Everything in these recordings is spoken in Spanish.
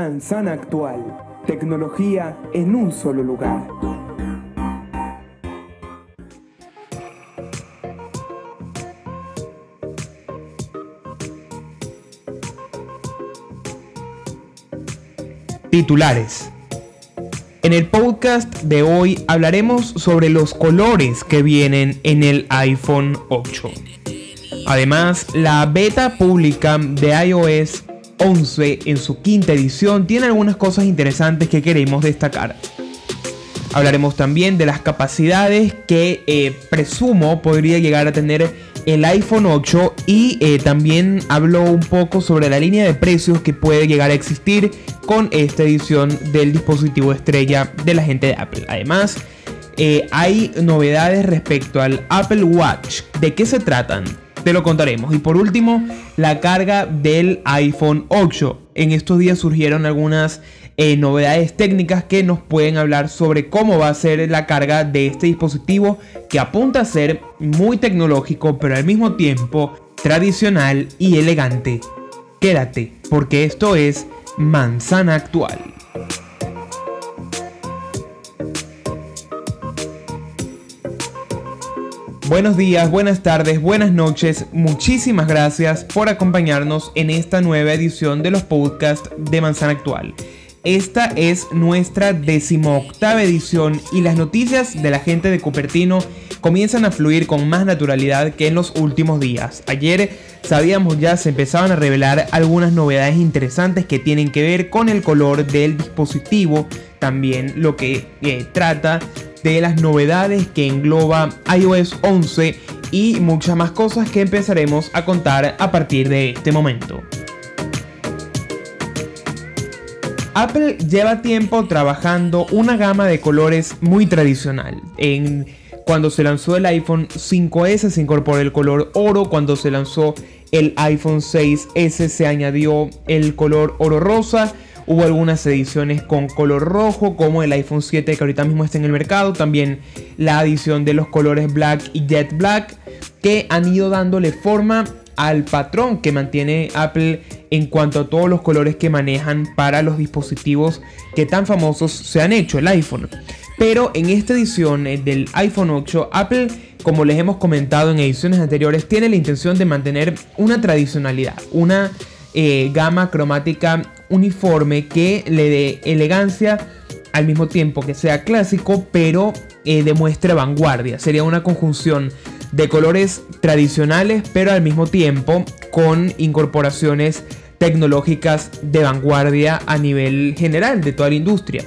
Manzana Actual. Tecnología en un solo lugar. Titulares. En el podcast de hoy hablaremos sobre los colores que vienen en el iPhone 8. Además, la beta pública de iOS 11 en su quinta edición tiene algunas cosas interesantes que queremos destacar. Hablaremos también de las capacidades que eh, presumo podría llegar a tener el iPhone 8 y eh, también hablo un poco sobre la línea de precios que puede llegar a existir con esta edición del dispositivo estrella de la gente de Apple. Además, eh, hay novedades respecto al Apple Watch. ¿De qué se tratan? Te lo contaremos. Y por último, la carga del iPhone 8. En estos días surgieron algunas eh, novedades técnicas que nos pueden hablar sobre cómo va a ser la carga de este dispositivo que apunta a ser muy tecnológico pero al mismo tiempo tradicional y elegante. Quédate, porque esto es Manzana Actual. Buenos días, buenas tardes, buenas noches. Muchísimas gracias por acompañarnos en esta nueva edición de los podcasts de Manzana Actual. Esta es nuestra decimoctava edición y las noticias de la gente de Cupertino comienzan a fluir con más naturalidad que en los últimos días. Ayer sabíamos ya se empezaban a revelar algunas novedades interesantes que tienen que ver con el color del dispositivo, también lo que eh, trata de las novedades que engloba iOS 11 y muchas más cosas que empezaremos a contar a partir de este momento. Apple lleva tiempo trabajando una gama de colores muy tradicional. En, cuando se lanzó el iPhone 5S se incorporó el color oro, cuando se lanzó el iPhone 6S se añadió el color oro rosa. Hubo algunas ediciones con color rojo, como el iPhone 7 que ahorita mismo está en el mercado. También la adición de los colores black y jet black, que han ido dándole forma al patrón que mantiene Apple en cuanto a todos los colores que manejan para los dispositivos que tan famosos se han hecho, el iPhone. Pero en esta edición eh, del iPhone 8, Apple, como les hemos comentado en ediciones anteriores, tiene la intención de mantener una tradicionalidad, una eh, gama cromática uniforme que le dé elegancia al mismo tiempo que sea clásico, pero eh, demuestre vanguardia. Sería una conjunción de colores tradicionales, pero al mismo tiempo con incorporaciones tecnológicas de vanguardia a nivel general de toda la industria.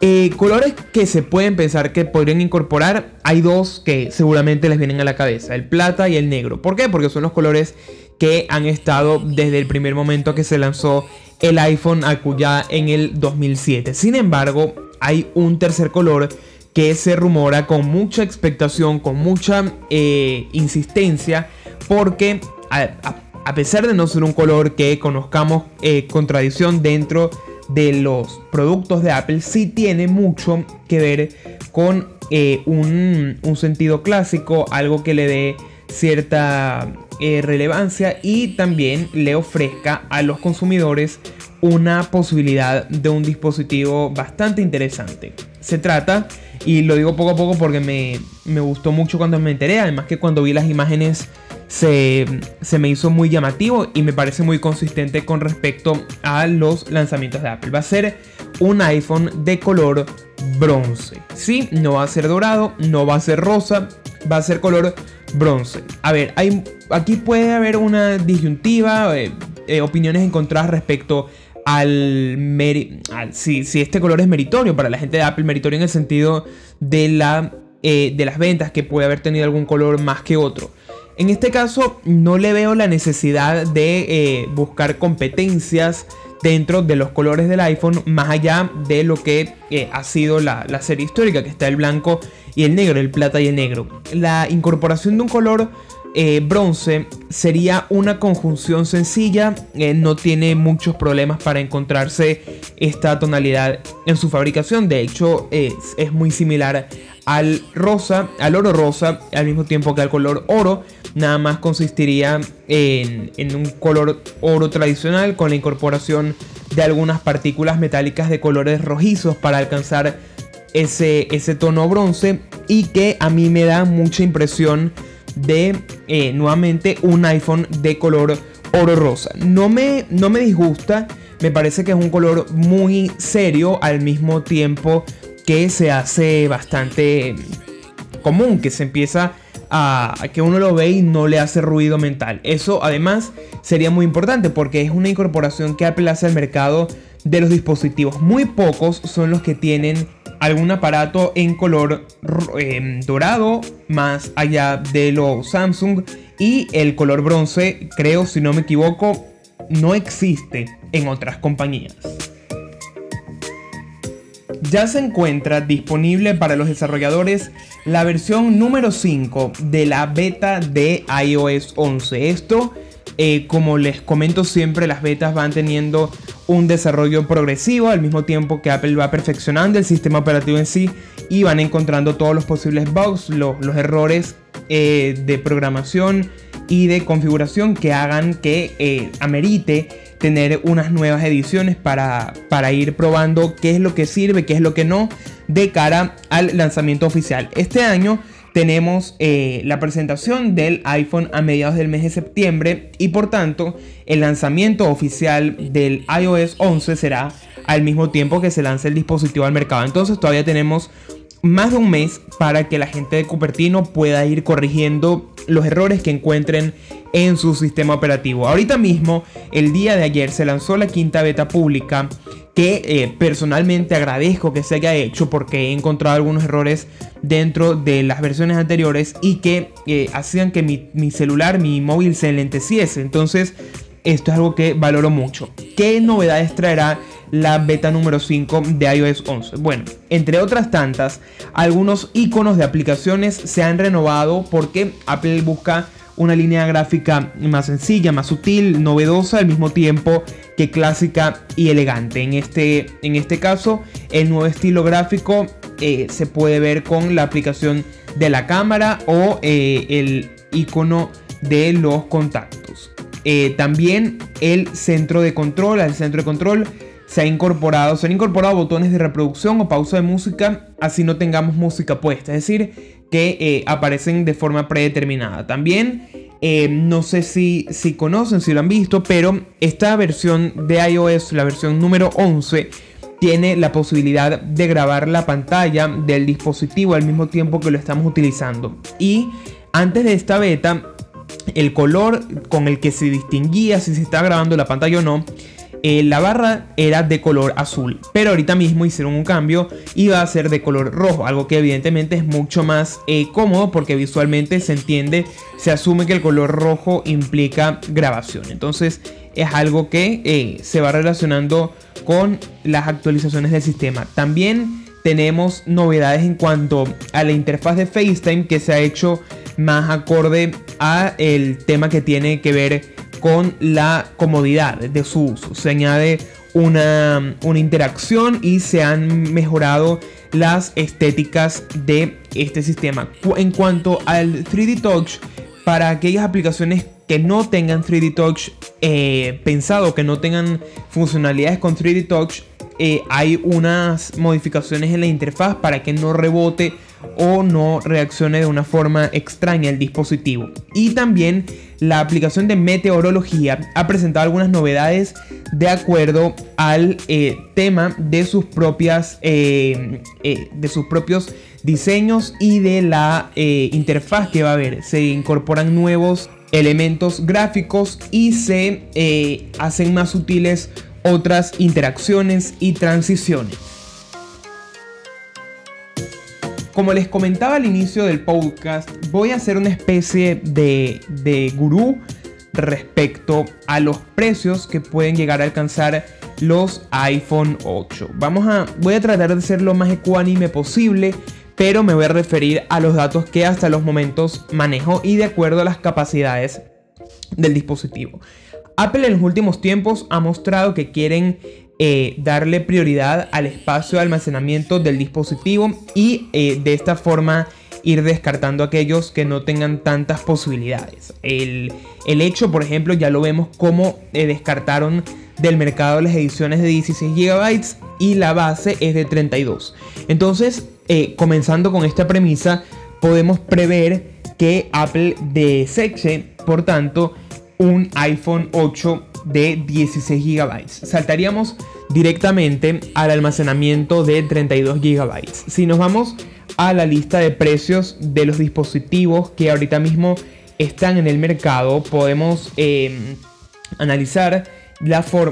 Eh, colores que se pueden pensar que podrían incorporar, hay dos que seguramente les vienen a la cabeza, el plata y el negro. ¿Por qué? Porque son los colores que han estado desde el primer momento que se lanzó el iPhone cuya en el 2007. Sin embargo, hay un tercer color que se rumora con mucha expectación, con mucha eh, insistencia, porque a, pesar de no ser un color que conozcamos eh, con tradición dentro de los productos de Apple, sí tiene mucho que ver con eh, un, sentido clásico, algo que le dé cierta relevancia y también le ofrezca a los consumidores una posibilidad de un dispositivo bastante interesante. Se trata y lo digo poco a poco porque me, gustó mucho cuando me enteré. Además que cuando vi las imágenes se, me hizo muy llamativo y me parece muy consistente con respecto a los lanzamientos de Apple. Va a ser un iPhone de color bronce. Sí, no va a ser dorado, no va a ser rosa, va a ser color bronce. A ver, aquí puede haber una disyuntiva, eh, eh, opiniones encontradas respecto al, si, este color es meritorio para la gente de Apple, meritorio en el sentido de, la, eh, de las ventas, que puede haber tenido algún color más que otro. En este caso no le veo la necesidad de buscar competencias dentro de los colores del iPhone, más allá de lo que eh, ha sido la, la serie histórica, que está el blanco y el negro, el plata y el negro. La incorporación de un color eh, bronce sería una conjunción sencilla, eh, no tiene muchos problemas para encontrarse esta tonalidad en su fabricación, de hecho es, muy similar al rosa, al oro rosa, al mismo tiempo que al color oro, nada más consistiría en, un color oro tradicional con la incorporación de algunas partículas metálicas de colores rojizos para alcanzar ese, ese tono bronce y que a mí me da mucha impresión de eh, nuevamente un iPhone de color oro rosa. No me, no me disgusta, me parece que es un color muy serio al mismo tiempo que se hace bastante común, que se empieza a, que uno lo ve y no le hace ruido mental. Eso además sería muy importante porque es una incorporación que Apple hace al mercado de los dispositivos. Muy pocos son los que tienen algún aparato en color em, dorado más allá de los Samsung y el color bronce creo si no me equivoco no existe en otras compañías. Ya se encuentra disponible para los desarrolladores la versión número 5 de la beta de iOS 11. Esto, eh, como les comento siempre, las betas van teniendo un desarrollo progresivo al mismo tiempo que Apple va perfeccionando el sistema operativo en sí y van encontrando todos los posibles bugs, los, errores eh, de programación y de configuración que hagan que eh, amerite tener unas nuevas ediciones para, para ir probando qué es lo que sirve, qué es lo que no de cara al lanzamiento oficial. Este año tenemos eh, la presentación del iPhone a mediados del mes de septiembre y por tanto el lanzamiento oficial del iOS 11 será al mismo tiempo que se lance el dispositivo al mercado. Entonces todavía tenemos más de un mes para que la gente de Cupertino pueda ir corrigiendo los errores que encuentren en su sistema operativo. Ahorita mismo, el día de ayer, se lanzó la quinta beta pública que eh, personalmente agradezco que se haya hecho porque he encontrado algunos errores dentro de las versiones anteriores y que eh, hacían que mi, mi, celular, mi móvil se lenteciese. Entonces, esto es algo que valoro mucho. ¿Qué novedades traerá la beta número 5 de iOS 11. Bueno, entre otras tantas, algunos iconos de aplicaciones se han renovado porque Apple busca una línea gráfica más sencilla, más sutil, novedosa al mismo tiempo que clásica y elegante. En este, en este caso, el nuevo estilo gráfico eh, se puede ver con la aplicación de la cámara o eh, el icono de los contactos. Eh, también el centro de control, el centro de control se ha incorporado, se han incorporado botones de reproducción o pausa de música, así no tengamos música puesta, es decir, que eh, aparecen de forma predeterminada. También, eh, no sé si, si conocen, si lo han visto, pero esta versión de iOS, la versión número 11, tiene la posibilidad de grabar la pantalla del dispositivo al mismo tiempo que lo estamos utilizando. Y antes de esta beta, el color con el que se distinguía si se está grabando la pantalla o no eh, la barra era de color azul, pero ahorita mismo hicieron un cambio y va a ser de color rojo, algo que evidentemente es mucho más eh, cómodo porque visualmente se entiende, se asume que el color rojo implica grabación, entonces es algo que eh, se va relacionando con las actualizaciones del sistema. También tenemos novedades en cuanto a la interfaz de FaceTime que se ha hecho más acorde a el tema que tiene que ver con la comodidad de su uso. Se añade una, interacción y se han mejorado las estéticas de este sistema. En cuanto al 3D Touch, para aquellas aplicaciones que no tengan 3D Touch eh, pensado, que no tengan funcionalidades con 3D Touch, eh, hay unas modificaciones en la interfaz para que no rebote o no reaccione de una forma extraña el dispositivo. Y también la aplicación de meteorología ha presentado algunas novedades de acuerdo al eh, tema de sus propias eh, eh, de sus propios diseños y de la interfaz que va a haber. Se incorporan nuevos elementos gráficos y se hacen más útiles otras interacciones y transiciones. Como les comentaba al inicio del podcast, voy a hacer una especie de, de gurú respecto a los precios que pueden llegar a alcanzar los iPhone 8. Vamos a, voy a tratar de ser lo más ecuánime posible, pero me voy a referir a los datos que hasta los momentos manejo y de acuerdo a las capacidades del dispositivo. Apple en los últimos tiempos ha mostrado que quieren eh, darle prioridad al espacio de almacenamiento del dispositivo y eh, de esta forma ir descartando aquellos que no tengan tantas posibilidades. El, hecho, por ejemplo, ya lo vemos como eh, descartaron del mercado las ediciones de 16 GB y la base es de 32. Entonces, comenzando con esta premisa, podemos prever que Apple deseche, por tanto, un iPhone 8 de 16 GB. Saltaríamos directamente al almacenamiento de 32 GB. Si nos vamos a la lista de precios de los dispositivos que ahorita mismo están en el mercado, podemos em, analizar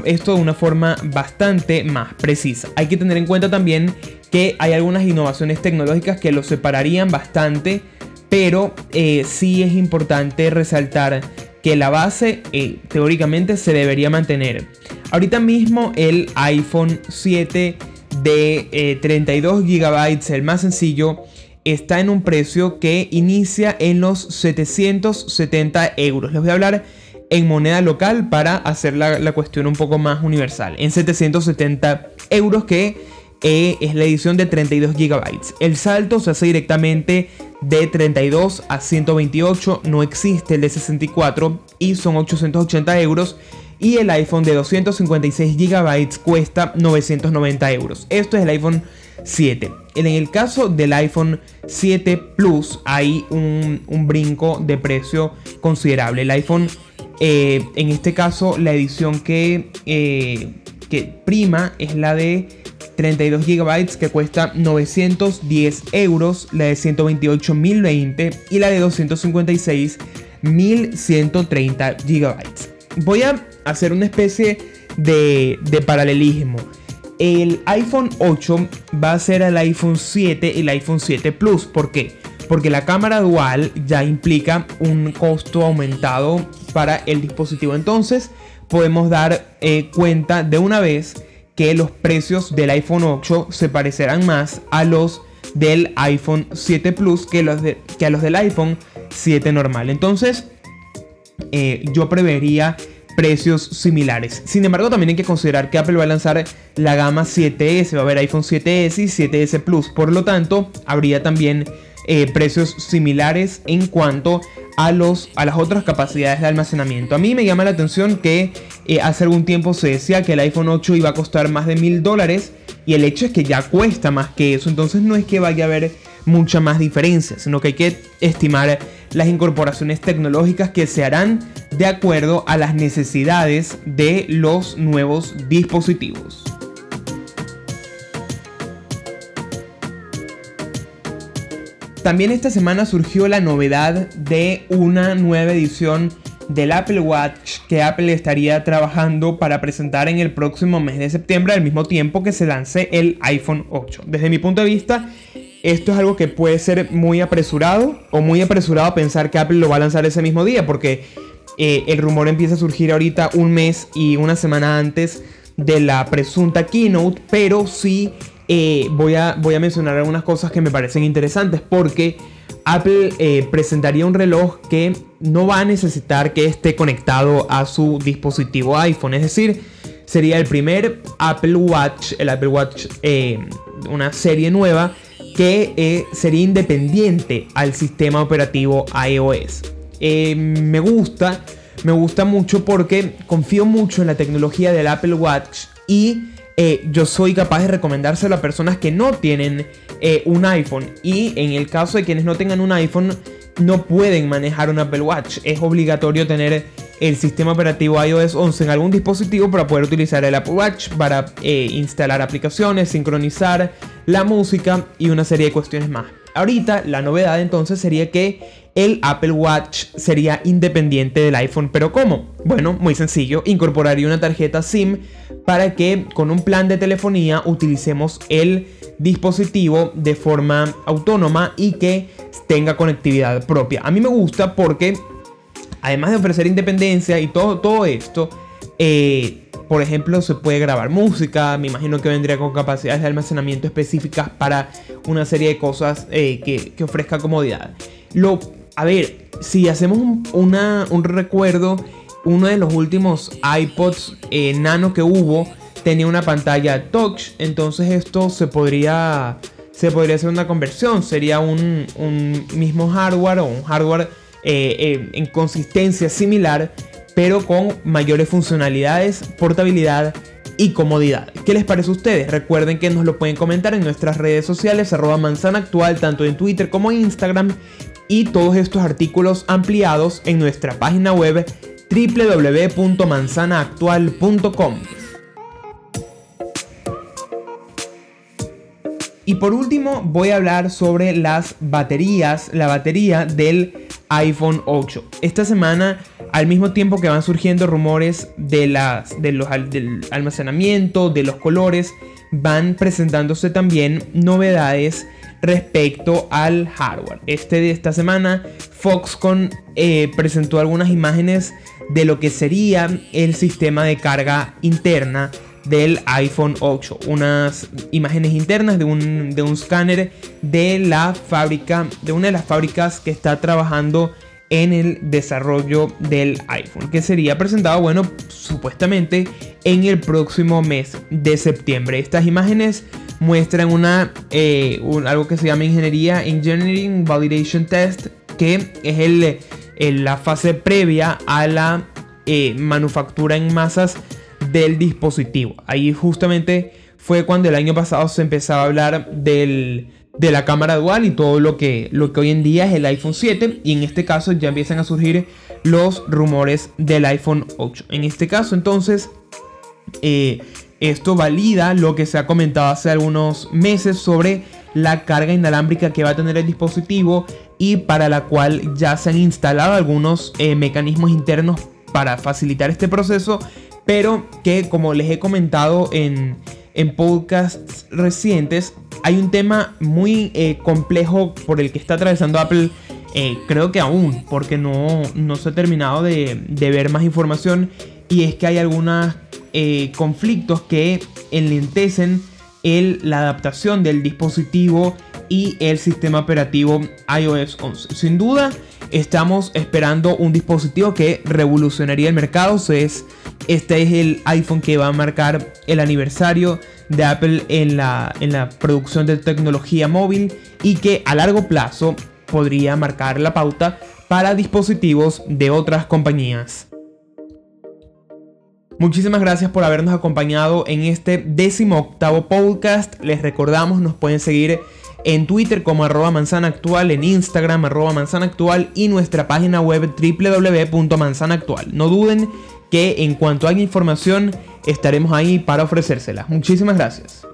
esto de una forma bastante más precisa. Hay que tener en cuenta también que hay algunas innovaciones tecnológicas que lo separarían bastante, pero eh, sí es importante resaltar que la base eh, teóricamente se debería mantener. Ahorita mismo el iPhone 7 de 32 eh, GB, el más sencillo, está en un precio que inicia en los 770 euros. Les voy a hablar en moneda local para hacer la, la cuestión un poco más universal. En 770 euros que e es la edición de 32 GB. El salto se hace directamente de 32 a 128, no existe el de 64 y son 880 euros. Y el iPhone de 256 GB cuesta 990 euros. Esto es el iPhone 7. En el caso del iPhone 7 Plus hay un, brinco de precio considerable. El iPhone, eh, en este caso, la edición que, eh, que prima es la de 32 GB que cuesta 910 euros, la de 128 1020 y la de 256 1130 GB. Voy a hacer una especie de, de paralelismo. El iPhone 8 va a ser el iPhone 7 y el iPhone 7 Plus. ¿Por qué? Porque la cámara dual ya implica un costo aumentado para el dispositivo. Entonces podemos dar eh, cuenta de una vez que los precios del iPhone 8 se parecerán más a los del iPhone 7 Plus que, a los del iPhone 7 normal. Entonces, eh, yo prevería precios similares. Sin embargo, también hay que considerar que Apple va a lanzar la gama 7S, va a haber iPhone 7S y 7S Plus. Por lo tanto, habría también eh, precios similares en cuanto a, los, a las otras capacidades de almacenamiento. A mí me llama la atención que eh, hace algún tiempo se decía que el iPhone 8 iba a costar más de mil dólares y el hecho es que ya cuesta más que eso, entonces no es que vaya a haber mucha más diferencia, sino que hay que estimar las incorporaciones tecnológicas que se harán de acuerdo a las necesidades de los nuevos dispositivos. También esta semana surgió la novedad de una nueva edición del Apple Watch que Apple estaría trabajando para presentar en el próximo mes de septiembre al mismo tiempo que se lance el iPhone 8. Desde mi punto de vista, esto es algo que puede ser muy apresurado o muy apresurado pensar que Apple lo va a lanzar ese mismo día porque eh, el rumor empieza a surgir ahorita un mes y una semana antes de la presunta keynote, pero sí eh, voy, a, voy a mencionar algunas cosas que me parecen interesantes porque Apple eh, presentaría un reloj que no va a necesitar que esté conectado a su dispositivo iPhone, es decir, sería el primer Apple Watch, el Apple Watch, eh, una serie nueva que sería independiente al sistema operativo iOS. me gusta, me gusta mucho porque confío mucho en la tecnología del Apple Watch y eh, yo soy capaz de recomendárselo a personas que no tienen eh, un iPhone. Y en el caso de quienes no tengan un iPhone, no pueden manejar un Apple Watch. Es obligatorio tener el sistema operativo iOS 11 en algún dispositivo para poder utilizar el Apple Watch para eh, instalar aplicaciones, sincronizar la música y una serie de cuestiones más. Ahorita la novedad entonces sería que el Apple Watch sería independiente del iPhone. ¿Pero cómo? Bueno, muy sencillo. Incorporaría una tarjeta SIM para que con un plan de telefonía utilicemos el dispositivo de forma autónoma y que tenga conectividad propia. A mí me gusta porque además de ofrecer independencia y todo, todo esto, eh, por ejemplo, se puede grabar música, me imagino que vendría con capacidades de almacenamiento específicas para una serie de cosas eh, que, ofrezca comodidad. A ver, si hacemos un recuerdo uno de los últimos iPods eh, nano que hubo tenía una pantalla touch, entonces esto se podría se podría hacer una conversión. Sería un, mismo hardware o un hardware en consistencia similar, pero con mayores funcionalidades, portabilidad y comodidad. ¿Qué les parece a ustedes? Recuerden que nos lo pueden comentar en nuestras redes sociales, arroba manzana actual, tanto en Twitter como en Instagram, y todos estos artículos ampliados en nuestra página web www.manzanaactual.com. Y por último voy a hablar sobre las baterías, la batería del iPhone 8. Esta semana, al mismo tiempo que van surgiendo rumores de las, de los, del almacenamiento, de los colores, van presentándose también novedades respecto al hardware. Este de esta semana, Foxconn eh, presentó algunas imágenes de lo que sería el sistema de carga interna del iPhone 8. Unas imágenes internas de un, de un escáner de la fábrica, de una de las fábricas que está trabajando en el desarrollo del iPhone, que sería presentado, bueno, supuestamente en el próximo mes de septiembre. Estas imágenes muestran una, eh, algo que se llama ingeniería Engineering Validation Test, que es el, la fase previa a la eh, manufactura en masas del dispositivo. Ahí justamente fue cuando el año pasado se empezaba a hablar del, de la cámara dual y todo lo que, lo que hoy en día es el iPhone 7 y en este caso ya empiezan a surgir los rumores del iPhone 8. En este caso entonces eh, esto valida lo que se ha comentado hace algunos meses sobre la carga inalámbrica que va a tener el dispositivo y para la cual ya se han instalado algunos eh, mecanismos internos para facilitar este proceso pero que como les he comentado en, en podcasts recientes, hay un tema muy eh, complejo por el que está atravesando Apple, eh, creo que aún, porque no, no se ha terminado de, ver más información, y es que hay algunos eh, conflictos que enlentecen el, la adaptación del dispositivo y el sistema operativo iOS 11. Sin duda, estamos esperando un dispositivo que revolucionaría el mercado. Es, este es el iPhone que va a marcar el aniversario de Apple en la, en la producción de tecnología móvil y que a largo plazo podría marcar la pauta para dispositivos de otras compañías. Muchísimas gracias por habernos acompañado en este décimo octavo podcast. Les recordamos, nos pueden seguir en Twitter como arroba manzana actual, en Instagram arroba manzana actual y nuestra página web www.manzanaactual. No duden que en cuanto haya información estaremos ahí para ofrecérsela. Muchísimas gracias.